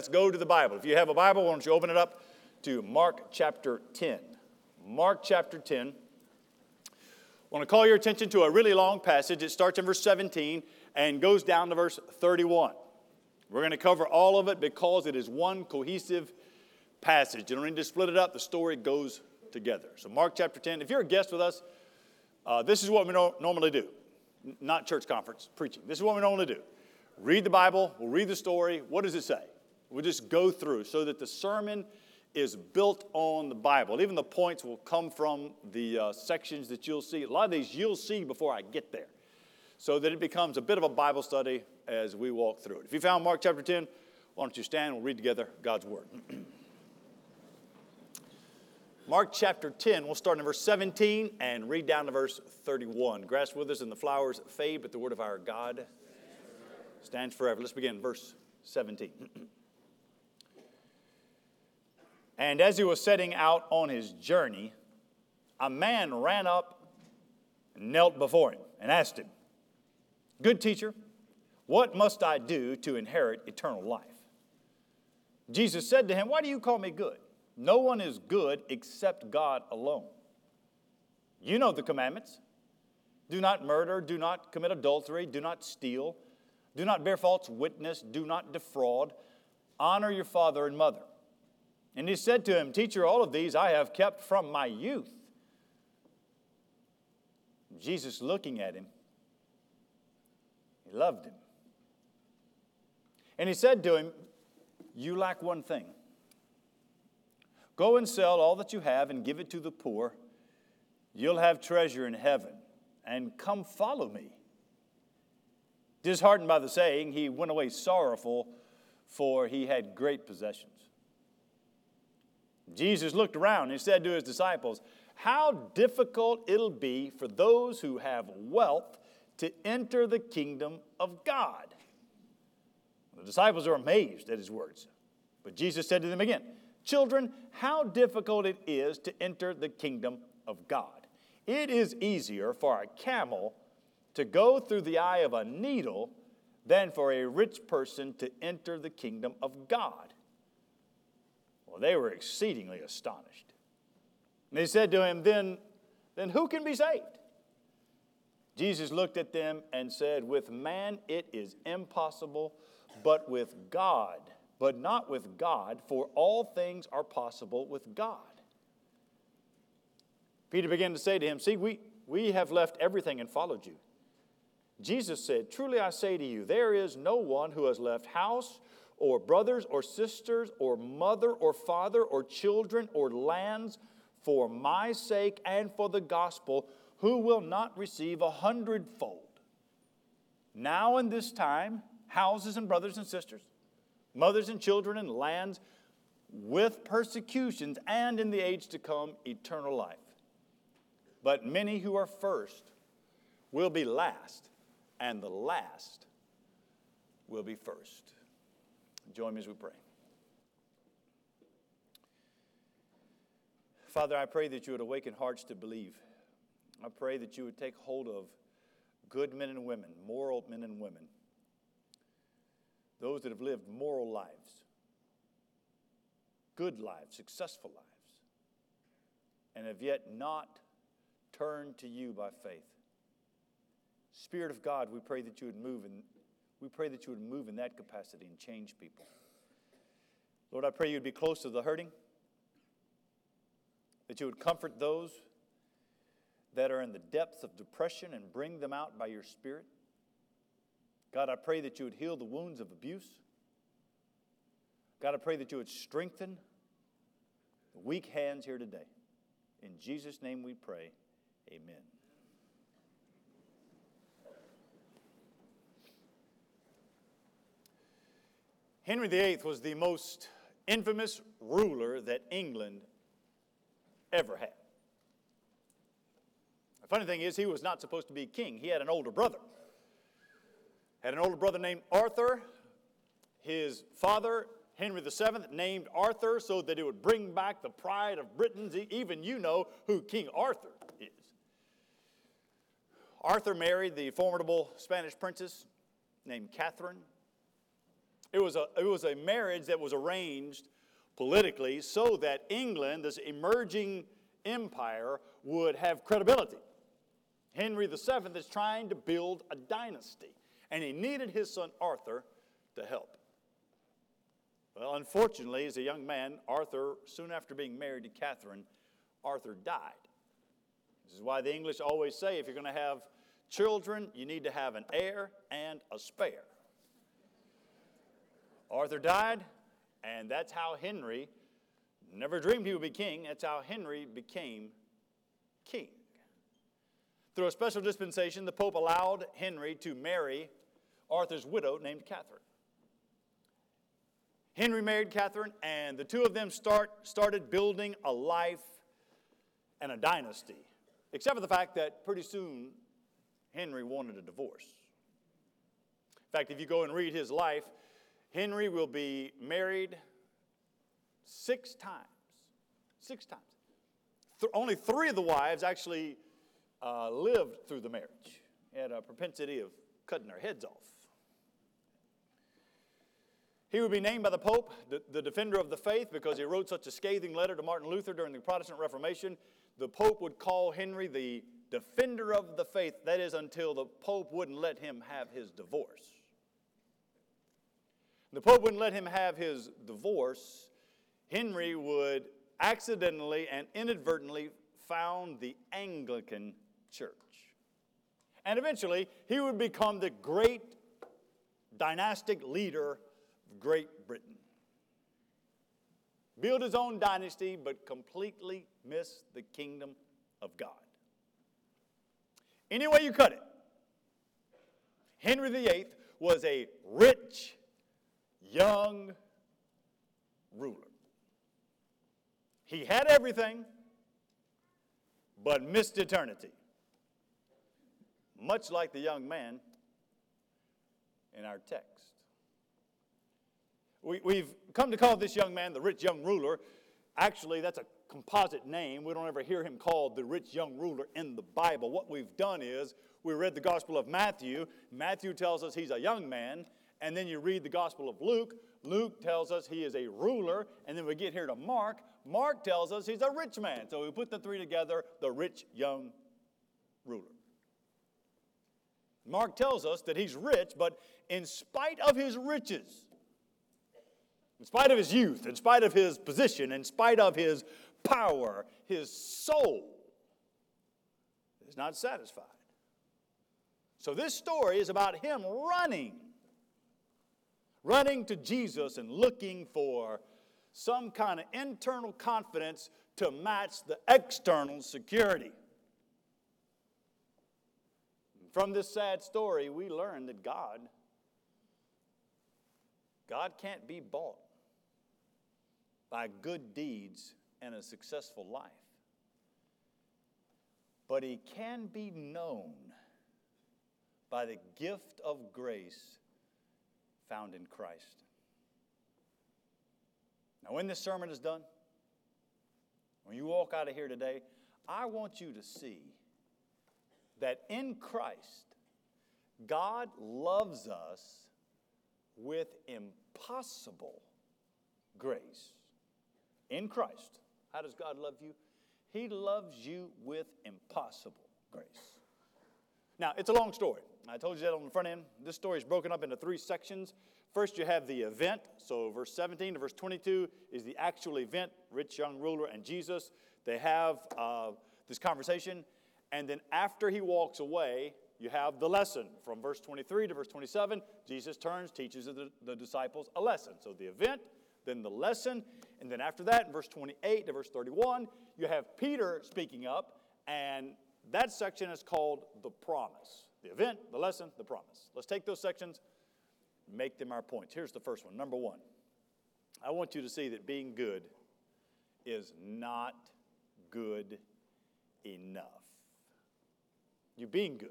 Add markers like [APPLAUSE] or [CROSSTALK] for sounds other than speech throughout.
Let's go to the Bible. If you have a Bible, why don't you open it up to Mark chapter 10. Mark chapter 10. I want to call your attention to a really long passage. It starts in verse 17 and goes down to verse 31. We're going to cover all of it because it is one cohesive passage. You don't need to split it up, the story goes together. So, Mark chapter 10. If you're a guest with us, uh, this is what we no- normally do. Not church conference, preaching. This is what we normally do. Read the Bible, we'll read the story. What does it say? We'll just go through so that the sermon is built on the Bible. Even the points will come from the uh, sections that you'll see. A lot of these you'll see before I get there, so that it becomes a bit of a Bible study as we walk through it. If you found Mark chapter 10, why don't you stand? We'll read together God's Word. [CLEARS THROAT] Mark chapter 10, we'll start in verse 17 and read down to verse 31. Grass withers and the flowers fade, but the word of our God stands forever. Let's begin, verse 17. [CLEARS THROAT] and as he was setting out on his journey, a man ran up knelt before him and asked him, Good teacher, what must I do to inherit eternal life? Jesus said to him, Why do you call me good? No one is good except God alone. You know the commandments do not murder, do not commit adultery, do not steal, do not bear false witness, do not defraud, honor your father and mother. And he said to him, Teacher, all of these I have kept from my youth. Jesus, looking at him, he loved him. And he said to him, You lack one thing. Go and sell all that you have and give it to the poor. You'll have treasure in heaven. And come follow me. Disheartened by the saying, he went away sorrowful, for he had great possessions. Jesus looked around and said to his disciples, How difficult it'll be for those who have wealth to enter the kingdom of God. The disciples are amazed at his words. But Jesus said to them again, Children, how difficult it is to enter the kingdom of God. It is easier for a camel to go through the eye of a needle than for a rich person to enter the kingdom of God. Well, they were exceedingly astonished. And they said to him, Then, then who can be saved? Jesus looked at them and said, With man it is impossible, but with God but not with God, for all things are possible with God. Peter began to say to him, See, we, we have left everything and followed you. Jesus said, Truly I say to you, there is no one who has left house or brothers or sisters or mother or father or children or lands for my sake and for the gospel who will not receive a hundredfold. Now in this time, houses and brothers and sisters mothers and children and lands with persecutions, and in the age to come, eternal life. But many who are first will be last, and the last will be first. Join me as we pray. Father, I pray that you would awaken hearts to believe. I pray that you would take hold of good men and women, moral men and women those that have lived moral lives, good lives, successful lives, and have yet not turned to you by faith. Spirit of God, we pray that you would move and we pray that you would move in that capacity and change people. Lord, I pray you'd be close to the hurting, that you would comfort those that are in the depths of depression and bring them out by your Spirit. God, I pray that you would heal the wounds of abuse. God, I pray that you would strengthen the weak hands here today. In Jesus' name we pray. Amen. Henry VIII was the most infamous ruler that England ever had. The funny thing is, he was not supposed to be king, he had an older brother had an older brother named Arthur. His father, Henry VII, named Arthur so that it would bring back the pride of Britons. Even you know who King Arthur is. Arthur married the formidable Spanish princess named Catherine. It was, a, it was a marriage that was arranged politically so that England, this emerging empire, would have credibility. Henry VII is trying to build a dynasty, and he needed his son Arthur to help. Well, unfortunately, as a young man, Arthur, soon after being married to Catherine, Arthur died. This is why the English always say if you're going to have children, you need to have an heir and a spare. Arthur died, and that's how Henry never dreamed he would be king. That's how Henry became king. Through a special dispensation, the Pope allowed Henry to marry Arthur's widow named Catherine. Henry married Catherine, and the two of them start, started building a life and a dynasty, except for the fact that pretty soon Henry wanted a divorce. In fact, if you go and read his life, Henry will be married six times. Six times. Th- only three of the wives actually uh, lived through the marriage. He had a propensity of cutting their heads off. He would be named by the Pope the, the defender of the faith because he wrote such a scathing letter to Martin Luther during the Protestant Reformation. The Pope would call Henry the defender of the faith, that is, until the Pope wouldn't let him have his divorce. The Pope wouldn't let him have his divorce. Henry would accidentally and inadvertently found the Anglican Church. And eventually, he would become the great dynastic leader of Great Britain. Build his own dynasty, but completely miss the kingdom of God. Any way you cut it, Henry VIII was a rich, young ruler. He had everything, but missed eternity. Much like the young man in our text. We, we've come to call this young man the rich young ruler. Actually, that's a composite name. We don't ever hear him called the rich young ruler in the Bible. What we've done is we read the Gospel of Matthew. Matthew tells us he's a young man. And then you read the Gospel of Luke. Luke tells us he is a ruler. And then we get here to Mark. Mark tells us he's a rich man. So we put the three together the rich young ruler. Mark tells us that he's rich, but in spite of his riches, in spite of his youth, in spite of his position, in spite of his power, his soul is not satisfied. So this story is about him running running to Jesus and looking for some kind of internal confidence to match the external security. From this sad story, we learn that God God can't be bought by good deeds and a successful life. But he can be known by the gift of grace found in Christ. Now, when this sermon is done, when you walk out of here today, I want you to see that in Christ, God loves us with impossible grace. In Christ. How does God love you? He loves you with impossible grace. Now, it's a long story. I told you that on the front end. This story is broken up into three sections. First, you have the event. So, verse 17 to verse 22 is the actual event rich young ruler and Jesus. They have uh, this conversation. And then, after he walks away, you have the lesson from verse 23 to verse 27. Jesus turns, teaches the, the disciples a lesson. So, the event, then the lesson. And then, after that, in verse 28 to verse 31, you have Peter speaking up. And that section is called the promise the event, the lesson, the promise. Let's take those sections, make them our points. Here's the first one. Number one, I want you to see that being good is not good enough. You being good.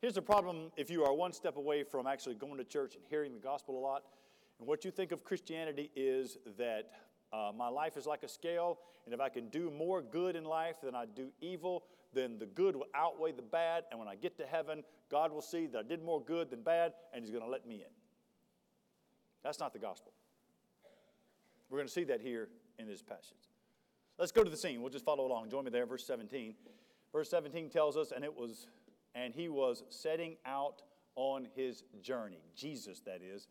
Here's the problem if you are one step away from actually going to church and hearing the gospel a lot. And what you think of Christianity is that uh, my life is like a scale, and if I can do more good in life than I do evil, then the good will outweigh the bad. And when I get to heaven, God will see that I did more good than bad, and He's going to let me in. That's not the gospel. We're going to see that here in this passage. Let's go to the scene. We'll just follow along. Join me there, verse 17. Verse 17 tells us, and it was, and he was setting out on his journey. Jesus, that is.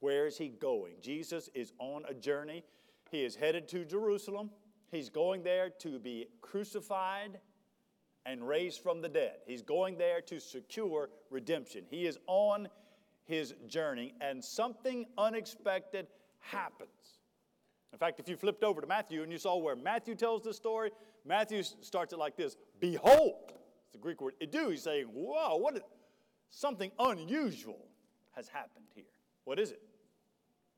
Where is he going? Jesus is on a journey. He is headed to Jerusalem. He's going there to be crucified and raised from the dead. He's going there to secure redemption. He is on his journey, and something unexpected happens. In fact, if you flipped over to Matthew and you saw where Matthew tells the story, Matthew starts it like this Behold, it's the Greek word idou. He's saying, Whoa, what? Is, something unusual has happened here. What is it?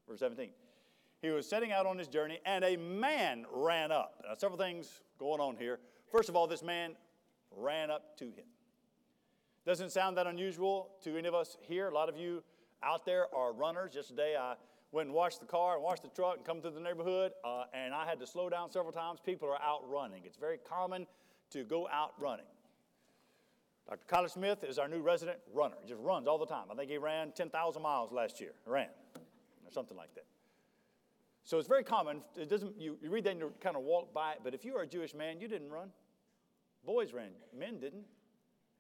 Verse 17. He was setting out on his journey, and a man ran up. Now, several things going on here. First of all, this man ran up to him. Doesn't sound that unusual to any of us here. A lot of you out there are runners. Yesterday, I went and washed the car and washed the truck and come through the neighborhood, uh, and I had to slow down several times. People are out running. It's very common to go out running. Dr. Kyler Smith is our new resident runner. He just runs all the time. I think he ran 10,000 miles last year, ran, or something like that. So it's very common. It doesn't, you, you read that and you kind of walk by it, but if you are a Jewish man, you didn't run. Boys ran, men didn't.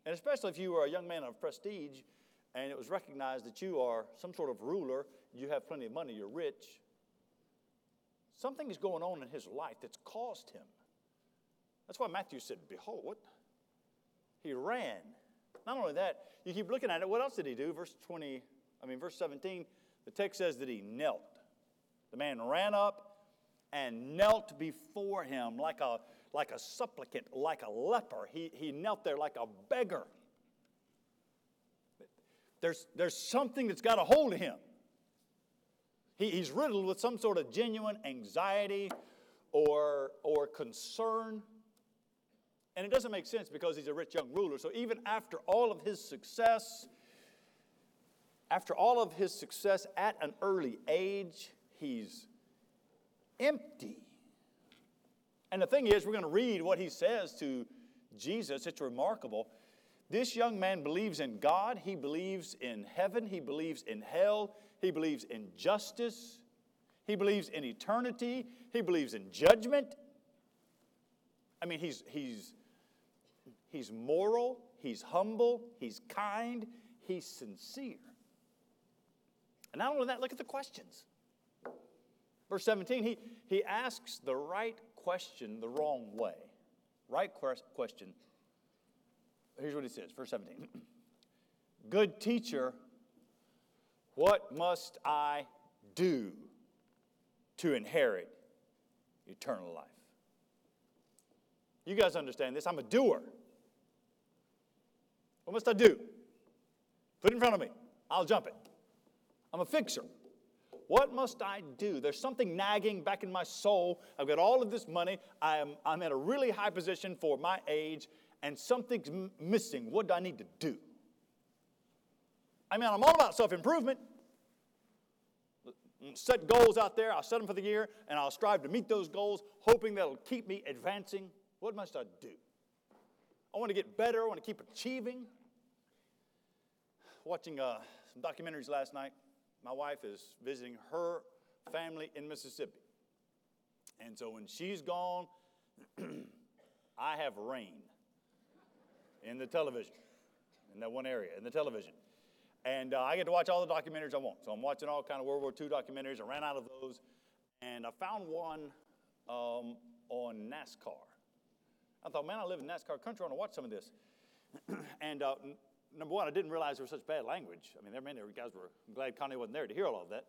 And especially if you were a young man of prestige and it was recognized that you are some sort of ruler, you have plenty of money, you're rich. Something is going on in his life that's caused him. That's why Matthew said, Behold, what? He ran. Not only that, you keep looking at it, what else did he do? Verse 20, I mean, verse 17, the text says that he knelt. The man ran up and knelt before him like a, like a supplicant, like a leper. He, he knelt there like a beggar. There's, there's something that's got a hold of him. He, he's riddled with some sort of genuine anxiety or, or concern. And it doesn't make sense because he's a rich young ruler. So even after all of his success, after all of his success at an early age, he's empty. And the thing is, we're going to read what he says to Jesus. It's remarkable. This young man believes in God, he believes in heaven, he believes in hell, he believes in justice, he believes in eternity, he believes in judgment. I mean, he's, he's, he's moral, he's humble, he's kind, he's sincere. And not only that, look at the questions. Verse 17, he, he asks the right question the wrong way. Right question Here's what he says, verse 17. [CLEARS THROAT] Good teacher, what must I do to inherit eternal life? You guys understand this. I'm a doer. What must I do? Put it in front of me. I'll jump it. I'm a fixer. What must I do? There's something nagging back in my soul. I've got all of this money. I am, I'm at a really high position for my age, and something's m- missing. What do I need to do? I mean, I'm all about self improvement. Set goals out there, I'll set them for the year, and I'll strive to meet those goals, hoping that'll keep me advancing. What must I do? I want to get better, I want to keep achieving. Watching uh, some documentaries last night. My wife is visiting her family in Mississippi. And so when she's gone, [CLEARS THROAT] I have reign in the television, in that one area, in the television. And uh, I get to watch all the documentaries I want. So I'm watching all kind of World War II documentaries. I ran out of those. And I found one um, on NASCAR. I thought, man, I live in NASCAR country. I want to watch some of this. [CLEARS THROAT] and uh, number one, I didn't realize there was such bad language. I mean, there many guys were I'm glad Connie wasn't there to hear all of that.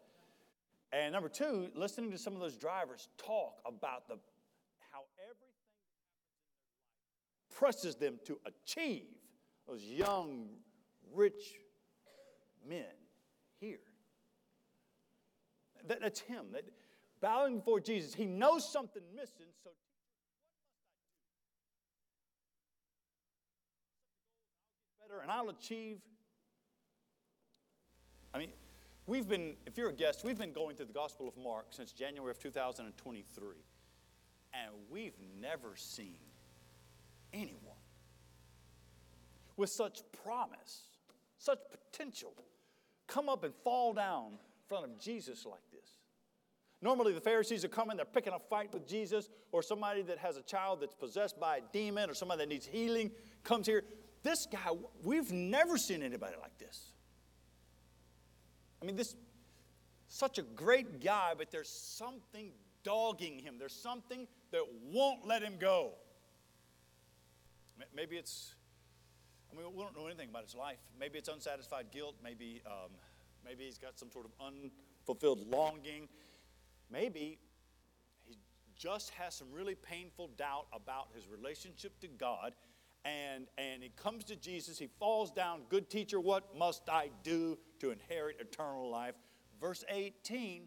And number two, listening to some of those drivers talk about the how everything presses them to achieve those young, rich men here. That, that's him. That, bowing before Jesus, he knows something missing, so better and I'll achieve. I mean, we've been, if you're a guest, we've been going through the Gospel of Mark since January of 2023, and we've never seen anyone with such promise, such potential, come up and fall down in front of Jesus like this. Normally, the Pharisees are coming, they're picking a fight with Jesus, or somebody that has a child that's possessed by a demon, or somebody that needs healing comes here. This guy, we've never seen anybody like this. I mean, this such a great guy, but there's something dogging him. There's something that won't let him go. Maybe it's, I mean, we don't know anything about his life. Maybe it's unsatisfied guilt. Maybe, um, maybe he's got some sort of unfulfilled longing. Maybe he just has some really painful doubt about his relationship to God. And, and he comes to Jesus. He falls down. Good teacher, what must I do to inherit eternal life? Verse 18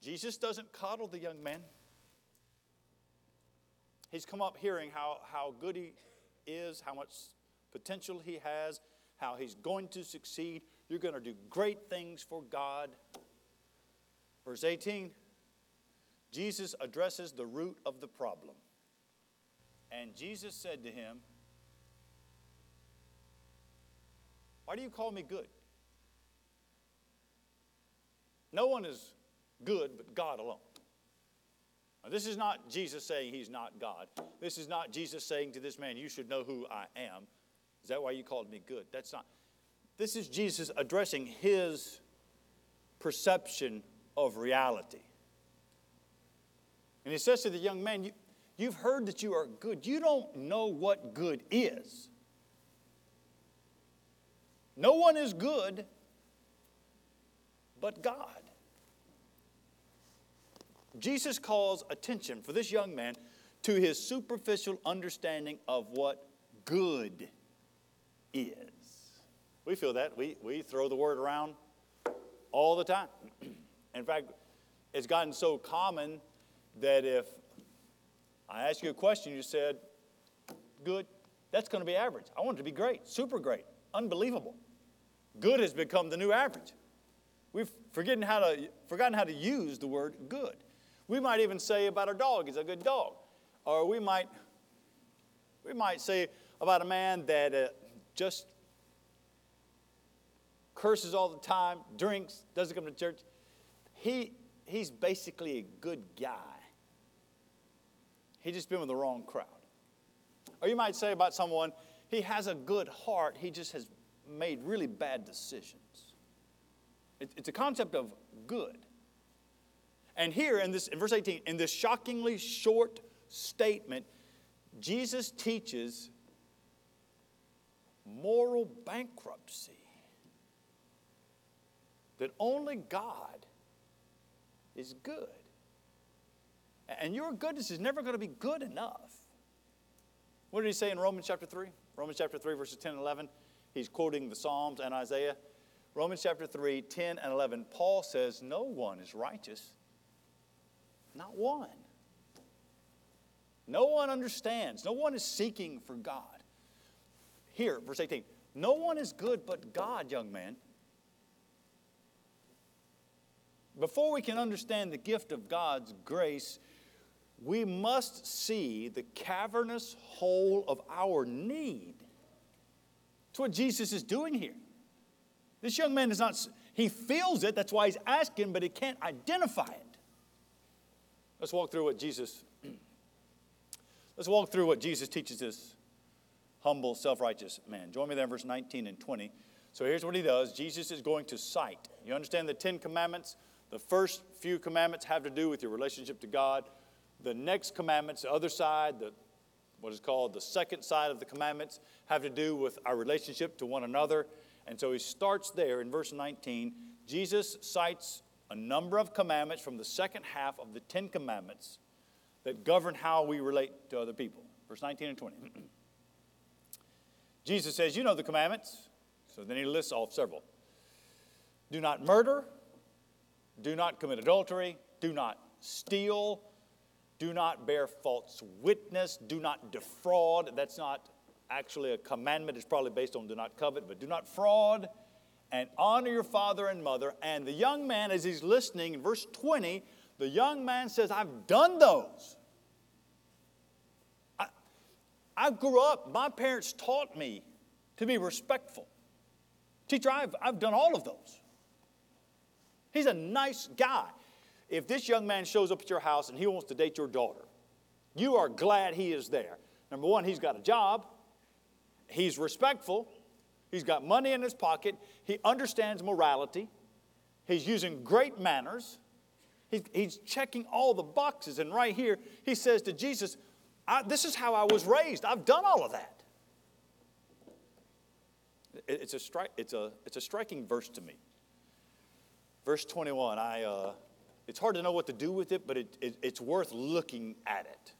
Jesus doesn't coddle the young man. He's come up hearing how, how good he is, how much potential he has, how he's going to succeed. You're going to do great things for God. Verse 18 Jesus addresses the root of the problem. And Jesus said to him, Why do you call me good? No one is good but God alone. Now, this is not Jesus saying he's not God. This is not Jesus saying to this man, You should know who I am. Is that why you called me good? That's not. This is Jesus addressing his perception of reality. And he says to the young man, You've heard that you are good. You don't know what good is. No one is good but God. Jesus calls attention for this young man to his superficial understanding of what good is. We feel that. We, we throw the word around all the time. [CLEARS THROAT] In fact, it's gotten so common that if I asked you a question, you said, good, that's going to be average. I want it to be great, super great, unbelievable. Good has become the new average. We've forgotten how to, forgotten how to use the word good. We might even say about our dog, he's a good dog. Or we might, we might say about a man that uh, just curses all the time, drinks, doesn't come to church. He, he's basically a good guy. He just been with the wrong crowd. Or you might say about someone, he has a good heart, he just has made really bad decisions. It's a concept of good. And here in this in verse 18, in this shockingly short statement, Jesus teaches moral bankruptcy. That only God is good. And your goodness is never going to be good enough. What did he say in Romans chapter 3? Romans chapter 3, verses 10 and 11. He's quoting the Psalms and Isaiah. Romans chapter 3, 10 and 11. Paul says, No one is righteous. Not one. No one understands. No one is seeking for God. Here, verse 18 No one is good but God, young man. Before we can understand the gift of God's grace, we must see the cavernous hole of our need. That's what Jesus is doing here. This young man is not, he feels it, that's why he's asking, but he can't identify it. Let's walk through what Jesus [CLEARS THROAT] Let's walk through what Jesus teaches this humble, self-righteous man. Join me there in verse 19 and 20. So here's what he does. Jesus is going to cite. You understand the 10 commandments? The first few commandments have to do with your relationship to God. The next commandments, the other side, the what is called the second side of the commandments, have to do with our relationship to one another. And so he starts there in verse 19. Jesus cites a number of commandments from the second half of the Ten Commandments that govern how we relate to other people. Verse 19 and 20. [CLEARS THROAT] Jesus says, You know the commandments. So then he lists off several. Do not murder. Do not commit adultery. Do not steal. Do not bear false witness. Do not defraud. That's not actually a commandment. It's probably based on do not covet, but do not fraud and honor your father and mother. And the young man, as he's listening, in verse 20, the young man says, I've done those. I, I grew up, my parents taught me to be respectful. Teacher, I've, I've done all of those. He's a nice guy. If this young man shows up at your house and he wants to date your daughter, you are glad he is there. Number one, he's got a job, he's respectful, he's got money in his pocket, he understands morality, he's using great manners, he's, he's checking all the boxes. And right here, he says to Jesus, This is how I was raised, I've done all of that. It's a, stri- it's, a, it's a striking verse to me. Verse 21, I, uh, it's hard to know what to do with it, but it, it, it's worth looking at it.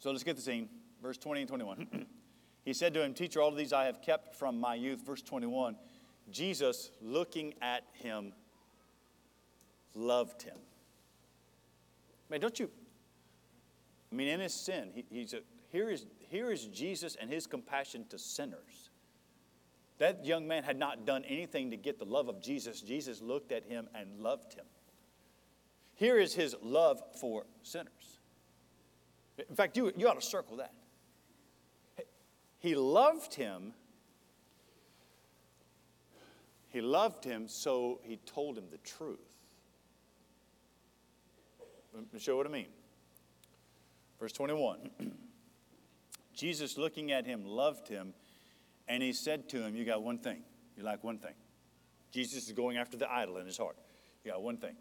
So let's get the scene. Verse 20 and 21. [CLEARS THROAT] he said to him, Teacher, all of these I have kept from my youth. Verse 21. Jesus, looking at him, loved him. Man, don't you? I mean, in his sin, he, he's a, here, is, here is Jesus and his compassion to sinners. That young man had not done anything to get the love of Jesus. Jesus looked at him and loved him. Here is his love for sinners. In fact, you, you ought to circle that. He loved him. He loved him, so he told him the truth. Let me show what I mean. Verse 21 [CLEARS THROAT] Jesus, looking at him, loved him, and he said to him, You got one thing. You like one thing. Jesus is going after the idol in his heart. You got one thing.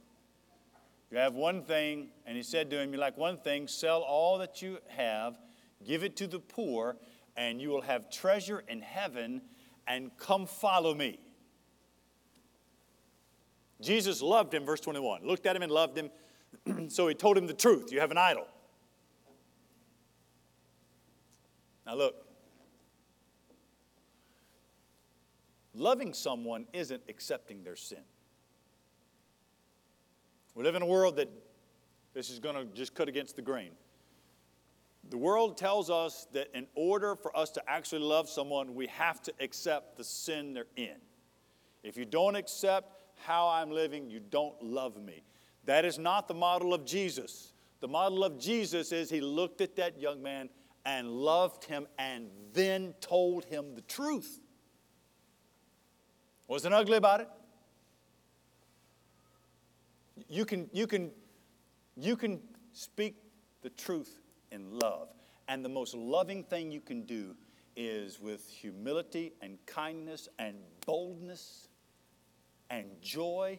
You have one thing, and he said to him, You like one thing, sell all that you have, give it to the poor, and you will have treasure in heaven, and come follow me. Jesus loved him, verse 21. Looked at him and loved him, [CLEARS THROAT] so he told him the truth. You have an idol. Now, look, loving someone isn't accepting their sin. We live in a world that this is going to just cut against the grain. The world tells us that in order for us to actually love someone, we have to accept the sin they're in. If you don't accept how I'm living, you don't love me. That is not the model of Jesus. The model of Jesus is he looked at that young man and loved him and then told him the truth. Wasn't ugly about it? You can, you can, you can speak the truth in love. And the most loving thing you can do is with humility and kindness and boldness and joy,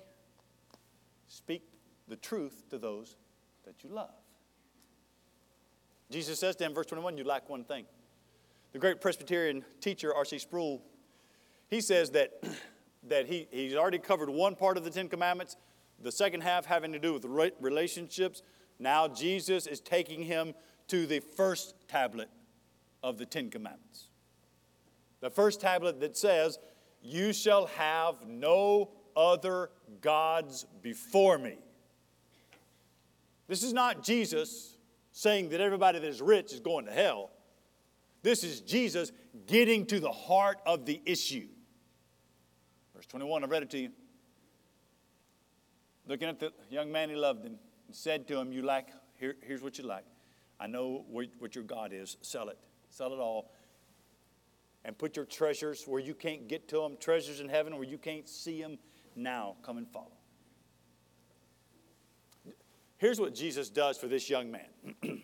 speak the truth to those that you love. Jesus says to him, verse 21, you lack one thing. The great Presbyterian teacher, R.C. Sproul, he says that, that he, he's already covered one part of the Ten Commandments, the second half having to do with relationships. Now Jesus is taking him to the first tablet of the Ten Commandments. The first tablet that says, You shall have no other gods before me. This is not Jesus saying that everybody that is rich is going to hell. This is Jesus getting to the heart of the issue. Verse 21, I read it to you. Looking at the young man, he loved him and said to him, You lack, here, here's what you lack. I know what your God is. Sell it. Sell it all. And put your treasures where you can't get to them, treasures in heaven where you can't see them. Now, come and follow. Here's what Jesus does for this young man [CLEARS THROAT]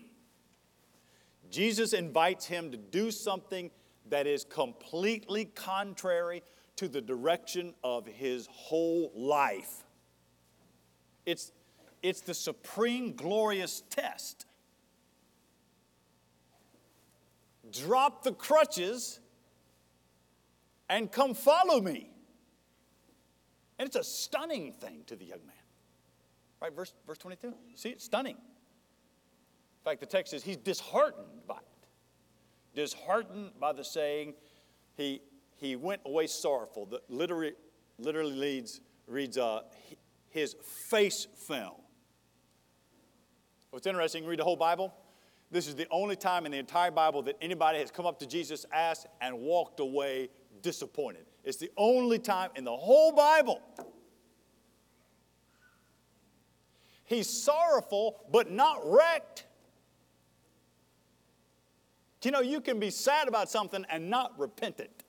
Jesus invites him to do something that is completely contrary to the direction of his whole life. It's, it's the supreme glorious test. Drop the crutches and come follow me. And it's a stunning thing to the young man. Right, verse, verse 22. See, it's stunning. In fact, the text says he's disheartened by it. Disheartened by the saying, he, he went away sorrowful. The literally, literally leads, reads, uh, his face fell. What's interesting, read the whole Bible. This is the only time in the entire Bible that anybody has come up to Jesus, asked, and walked away disappointed. It's the only time in the whole Bible He's sorrowful, but not wrecked. You know, you can be sad about something and not repentant.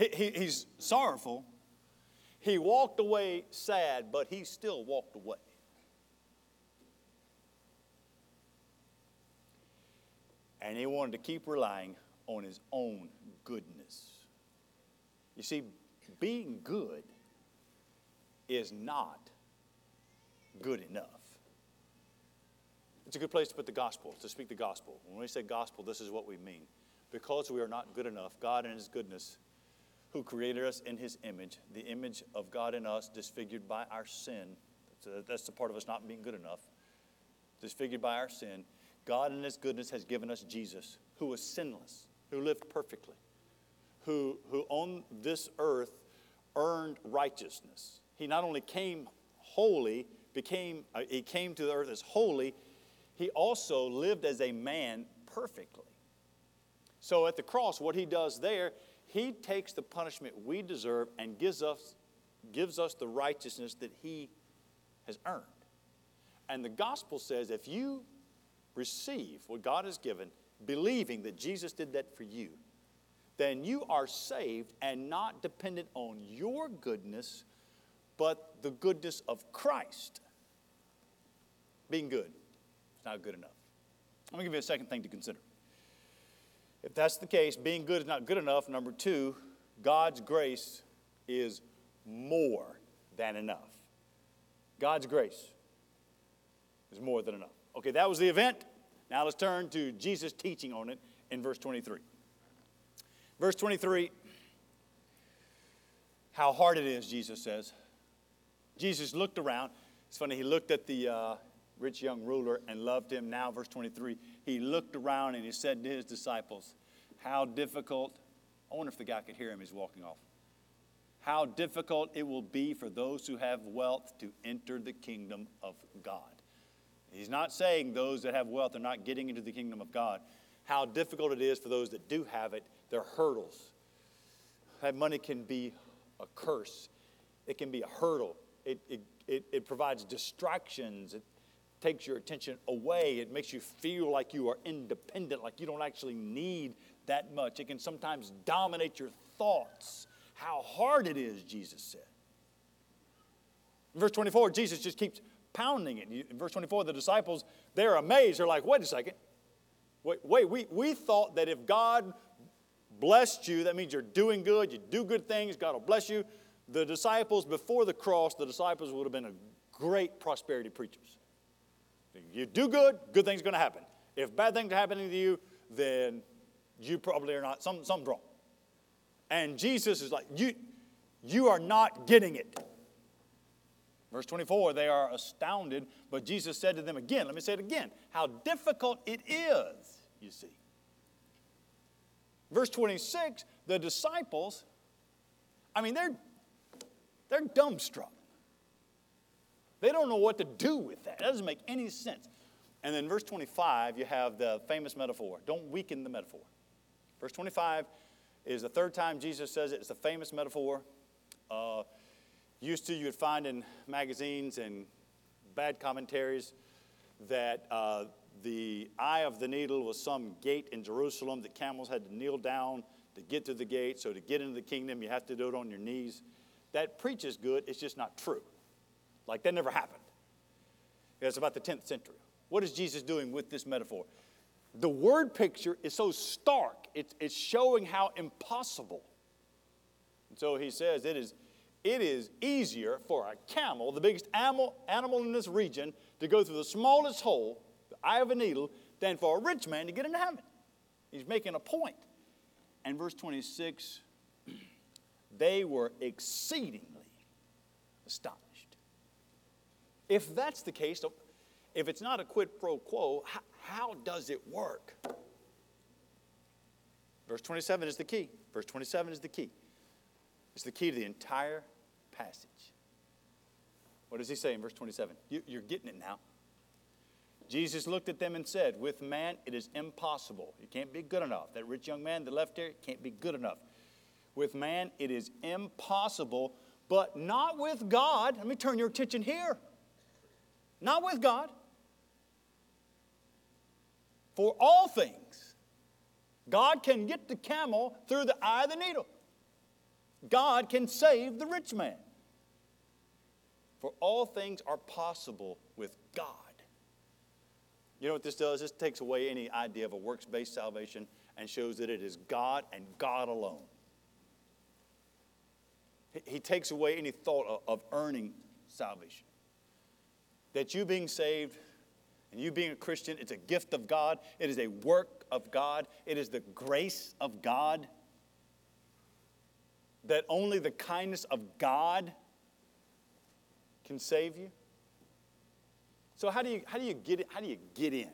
He, he, he's sorrowful. He walked away sad, but he still walked away. And he wanted to keep relying on his own goodness. You see, being good is not good enough. It's a good place to put the gospel, to speak the gospel. When we say gospel, this is what we mean. Because we are not good enough, God in His goodness, who created us in His image, the image of God in us, disfigured by our sin. A, that's the part of us not being good enough. Disfigured by our sin. God in His goodness has given us Jesus, who was sinless, who lived perfectly, who, who on this earth earned righteousness. He not only came holy, became, uh, he came to the earth as holy, he also lived as a man perfectly. So at the cross, what he does there, he takes the punishment we deserve and gives us, gives us the righteousness that he has earned. And the gospel says if you receive what God has given, believing that Jesus did that for you, then you are saved and not dependent on your goodness, but the goodness of Christ. Being good is not good enough. Let me give you a second thing to consider. If that's the case, being good is not good enough. Number two, God's grace is more than enough. God's grace is more than enough. Okay, that was the event. Now let's turn to Jesus' teaching on it in verse 23. Verse 23 how hard it is, Jesus says. Jesus looked around. It's funny, he looked at the uh, rich young ruler and loved him. Now, verse 23, he looked around and he said to his disciples, How difficult, I wonder if the guy could hear him, he's walking off. How difficult it will be for those who have wealth to enter the kingdom of God. He's not saying those that have wealth are not getting into the kingdom of God. How difficult it is for those that do have it, there are hurdles. That money can be a curse, it can be a hurdle it, it, it, it provides distractions. It takes your attention away. It makes you feel like you are independent, like you don't actually need that much. It can sometimes dominate your thoughts. How hard it is, Jesus said. In verse 24, Jesus just keeps pounding it. In verse 24, the disciples, they're amazed. They're like, wait a second. Wait, wait we, we thought that if God blessed you, that means you're doing good, you do good things, God will bless you the disciples, before the cross, the disciples would have been a great prosperity preachers. You do good, good things are going to happen. If bad things are happening to you, then you probably are not, some, something's wrong. And Jesus is like, you, you are not getting it. Verse 24, they are astounded, but Jesus said to them again, let me say it again, how difficult it is, you see. Verse 26, the disciples, I mean, they're they're dumbstruck. They don't know what to do with that. That doesn't make any sense. And then verse 25, you have the famous metaphor. Don't weaken the metaphor. Verse 25 is the third time Jesus says it. It's a famous metaphor. Uh, used to, you would find in magazines and bad commentaries that uh, the eye of the needle was some gate in Jerusalem that camels had to kneel down to get to the gate. So to get into the kingdom, you have to do it on your knees that preaches good, it's just not true. Like that never happened. It's about the 10th century. What is Jesus doing with this metaphor? The word picture is so stark, it's, it's showing how impossible. And so he says it is, it is easier for a camel, the biggest animal, animal in this region, to go through the smallest hole, the eye of a needle, than for a rich man to get into heaven. He's making a point. And verse 26 [CLEARS THROAT] they were exceedingly astonished. If that's the case, if it's not a quid pro quo, how, how does it work? Verse 27 is the key. Verse 27 is the key. It's the key to the entire passage. What does he say in verse 27? You, you're getting it now. Jesus looked at them and said, With man it is impossible. You can't be good enough. That rich young man that left there can't be good enough. With man, it is impossible, but not with God. Let me turn your attention here. Not with God. For all things, God can get the camel through the eye of the needle. God can save the rich man. For all things are possible with God. You know what this does? This takes away any idea of a works based salvation and shows that it is God and God alone. He takes away any thought of earning salvation. That you being saved and you being a Christian, it's a gift of God, it is a work of God, it is the grace of God. That only the kindness of God can save you. So how do you how do you get how do you get in?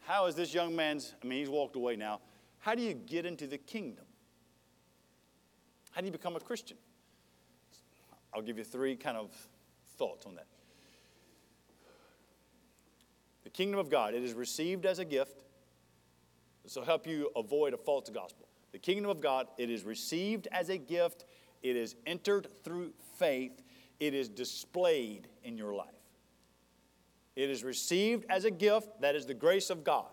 How is this young man's I mean he's walked away now. How do you get into the kingdom? How do you become a Christian? I'll give you three kind of thoughts on that. The kingdom of God, it is received as a gift. This will help you avoid a false gospel. The kingdom of God, it is received as a gift, it is entered through faith, it is displayed in your life. It is received as a gift, that is the grace of God.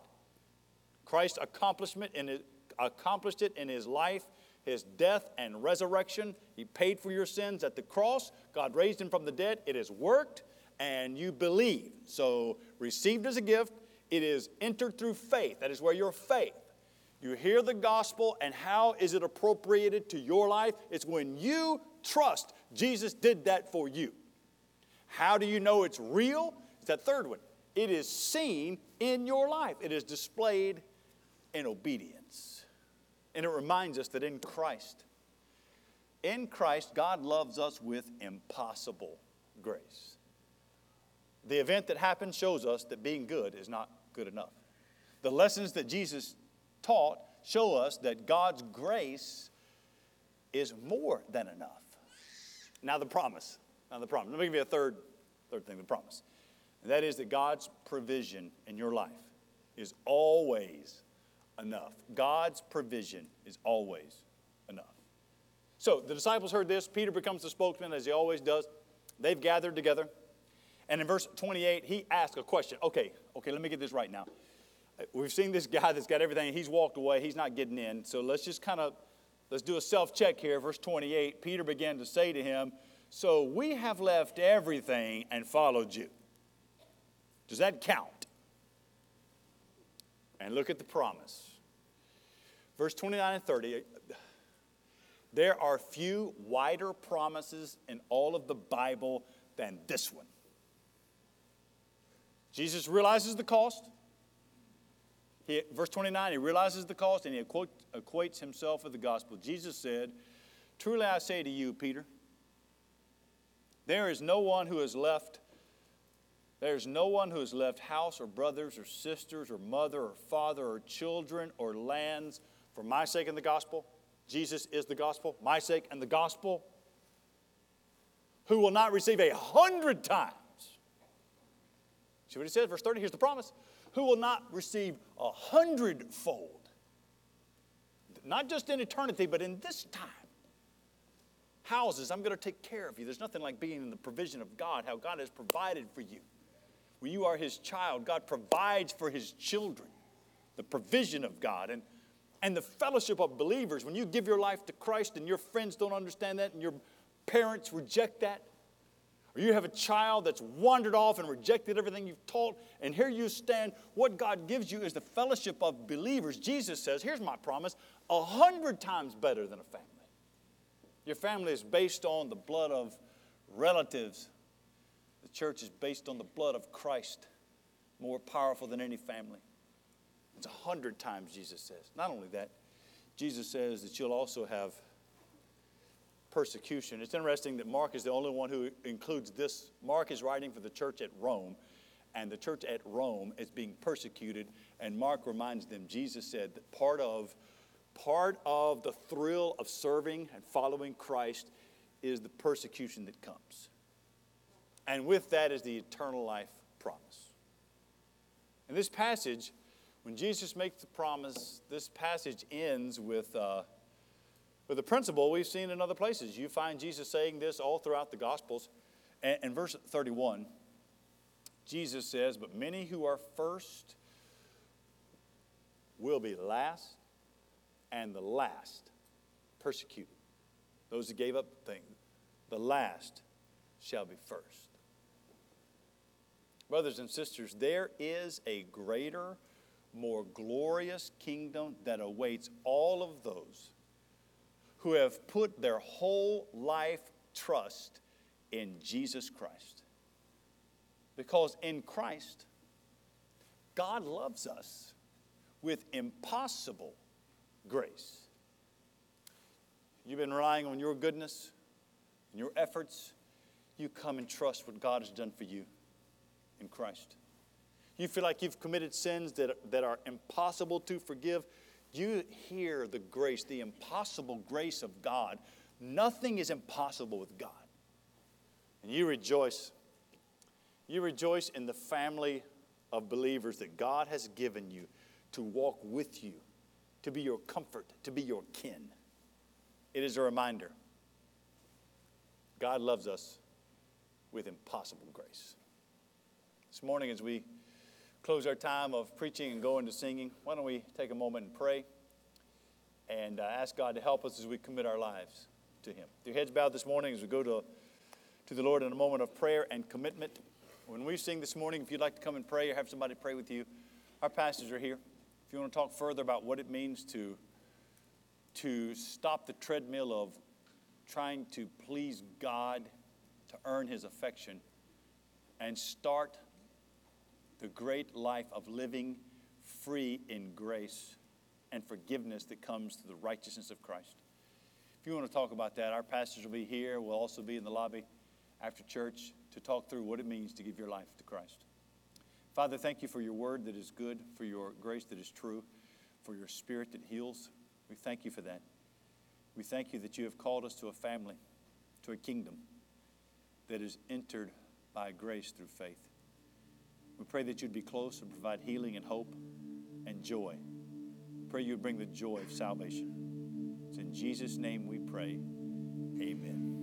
Christ accomplishment in accomplished it in his life his death and resurrection. He paid for your sins at the cross. God raised him from the dead. It has worked, and you believe. So, received as a gift, it is entered through faith. That is where your faith. You hear the gospel, and how is it appropriated to your life? It's when you trust Jesus did that for you. How do you know it's real? It's that third one. It is seen in your life, it is displayed in obedience. And it reminds us that in Christ, in Christ, God loves us with impossible grace. The event that happened shows us that being good is not good enough. The lessons that Jesus taught show us that God's grace is more than enough. Now, the promise. Now, the promise. Let me give you a third, third thing the promise. And that is that God's provision in your life is always enough. God's provision is always enough. So the disciples heard this. Peter becomes the spokesman, as he always does. They've gathered together. And in verse 28, he asks a question. Okay, okay, let me get this right now. We've seen this guy that's got everything. He's walked away. He's not getting in. So let's just kind of let's do a self-check here. Verse 28, Peter began to say to him, "So we have left everything and followed you." Does that count? And look at the promise. Verse 29 and 30. There are few wider promises in all of the Bible than this one. Jesus realizes the cost. He, verse 29, he realizes the cost and he equates himself with the gospel. Jesus said, Truly I say to you, Peter, there is no one who has left there's no one who has left house or brothers or sisters or mother or father or children or lands for my sake and the gospel. Jesus is the gospel, my sake and the gospel. Who will not receive a hundred times. See what he says? Verse 30, here's the promise. Who will not receive a hundredfold. Not just in eternity, but in this time. Houses, I'm going to take care of you. There's nothing like being in the provision of God, how God has provided for you. When you are his child, God provides for his children, the provision of God. And, and the fellowship of believers, when you give your life to Christ and your friends don't understand that and your parents reject that, or you have a child that's wandered off and rejected everything you've taught, and here you stand, what God gives you is the fellowship of believers. Jesus says, Here's my promise, a hundred times better than a family. Your family is based on the blood of relatives the church is based on the blood of Christ, more powerful than any family. It's a hundred times, Jesus says. Not only that, Jesus says that you'll also have persecution. It's interesting that Mark is the only one who includes this. Mark is writing for the church at Rome, and the church at Rome is being persecuted. And Mark reminds them, Jesus said that part of part of the thrill of serving and following Christ is the persecution that comes. And with that is the eternal life promise. In this passage, when Jesus makes the promise, this passage ends with, uh, with the principle we've seen in other places. You find Jesus saying this all throughout the Gospels. And in verse 31, Jesus says, But many who are first will be last, and the last persecuted. those that gave up things, the last shall be first. Brothers and sisters, there is a greater, more glorious kingdom that awaits all of those who have put their whole life trust in Jesus Christ. Because in Christ, God loves us with impossible grace. You've been relying on your goodness and your efforts. You come and trust what God has done for you in Christ. You feel like you've committed sins that, that are impossible to forgive. You hear the grace, the impossible grace of God. Nothing is impossible with God. And you rejoice. You rejoice in the family of believers that God has given you to walk with you, to be your comfort, to be your kin. It is a reminder God loves us with impossible grace. This morning, as we close our time of preaching and go into singing, why don't we take a moment and pray and uh, ask God to help us as we commit our lives to Him. Your heads bowed this morning as we go to, to the Lord in a moment of prayer and commitment. When we sing this morning, if you'd like to come and pray or have somebody pray with you, our pastors are here. If you want to talk further about what it means to, to stop the treadmill of trying to please God, to earn His affection, and start the great life of living free in grace and forgiveness that comes through the righteousness of Christ. If you want to talk about that, our pastors will be here. We'll also be in the lobby after church to talk through what it means to give your life to Christ. Father, thank you for your word that is good, for your grace that is true, for your spirit that heals. We thank you for that. We thank you that you have called us to a family, to a kingdom that is entered by grace through faith. We pray that you'd be close and provide healing and hope and joy. Pray you'd bring the joy of salvation. It's in Jesus' name we pray. Amen.